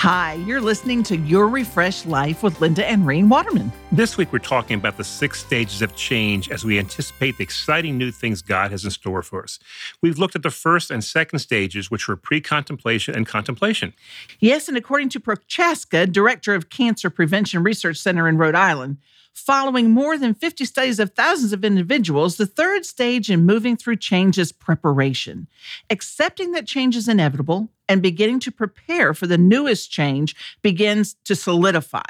Hi, you're listening to Your Refreshed Life with Linda and Reen Waterman. This week, we're talking about the six stages of change as we anticipate the exciting new things God has in store for us. We've looked at the first and second stages, which were pre contemplation and contemplation. Yes, and according to Prochaska, director of Cancer Prevention Research Center in Rhode Island, Following more than 50 studies of thousands of individuals, the third stage in moving through change is preparation. Accepting that change is inevitable and beginning to prepare for the newest change begins to solidify.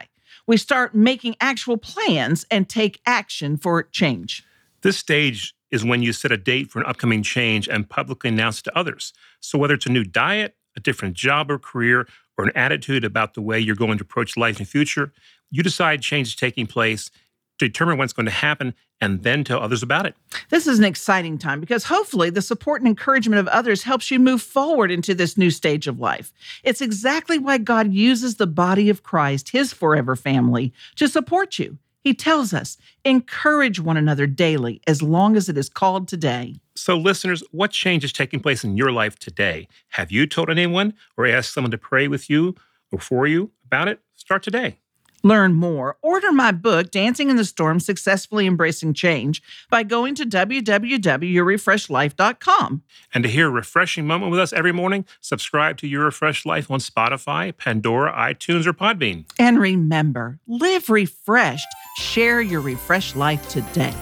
We start making actual plans and take action for change. This stage is when you set a date for an upcoming change and publicly announce it to others. So, whether it's a new diet, a different job or career, or an attitude about the way you're going to approach life in the future, you decide change is taking place, determine what's going to happen, and then tell others about it. This is an exciting time because hopefully the support and encouragement of others helps you move forward into this new stage of life. It's exactly why God uses the body of Christ, his forever family, to support you. He tells us, encourage one another daily as long as it is called today. So, listeners, what change is taking place in your life today? Have you told anyone or asked someone to pray with you or for you about it? Start today. Learn more. Order my book, Dancing in the Storm Successfully Embracing Change, by going to www.yourrefreshedlife.com. And to hear a refreshing moment with us every morning, subscribe to Your Refreshed Life on Spotify, Pandora, iTunes, or Podbean. And remember, live refreshed. Share your refreshed life today.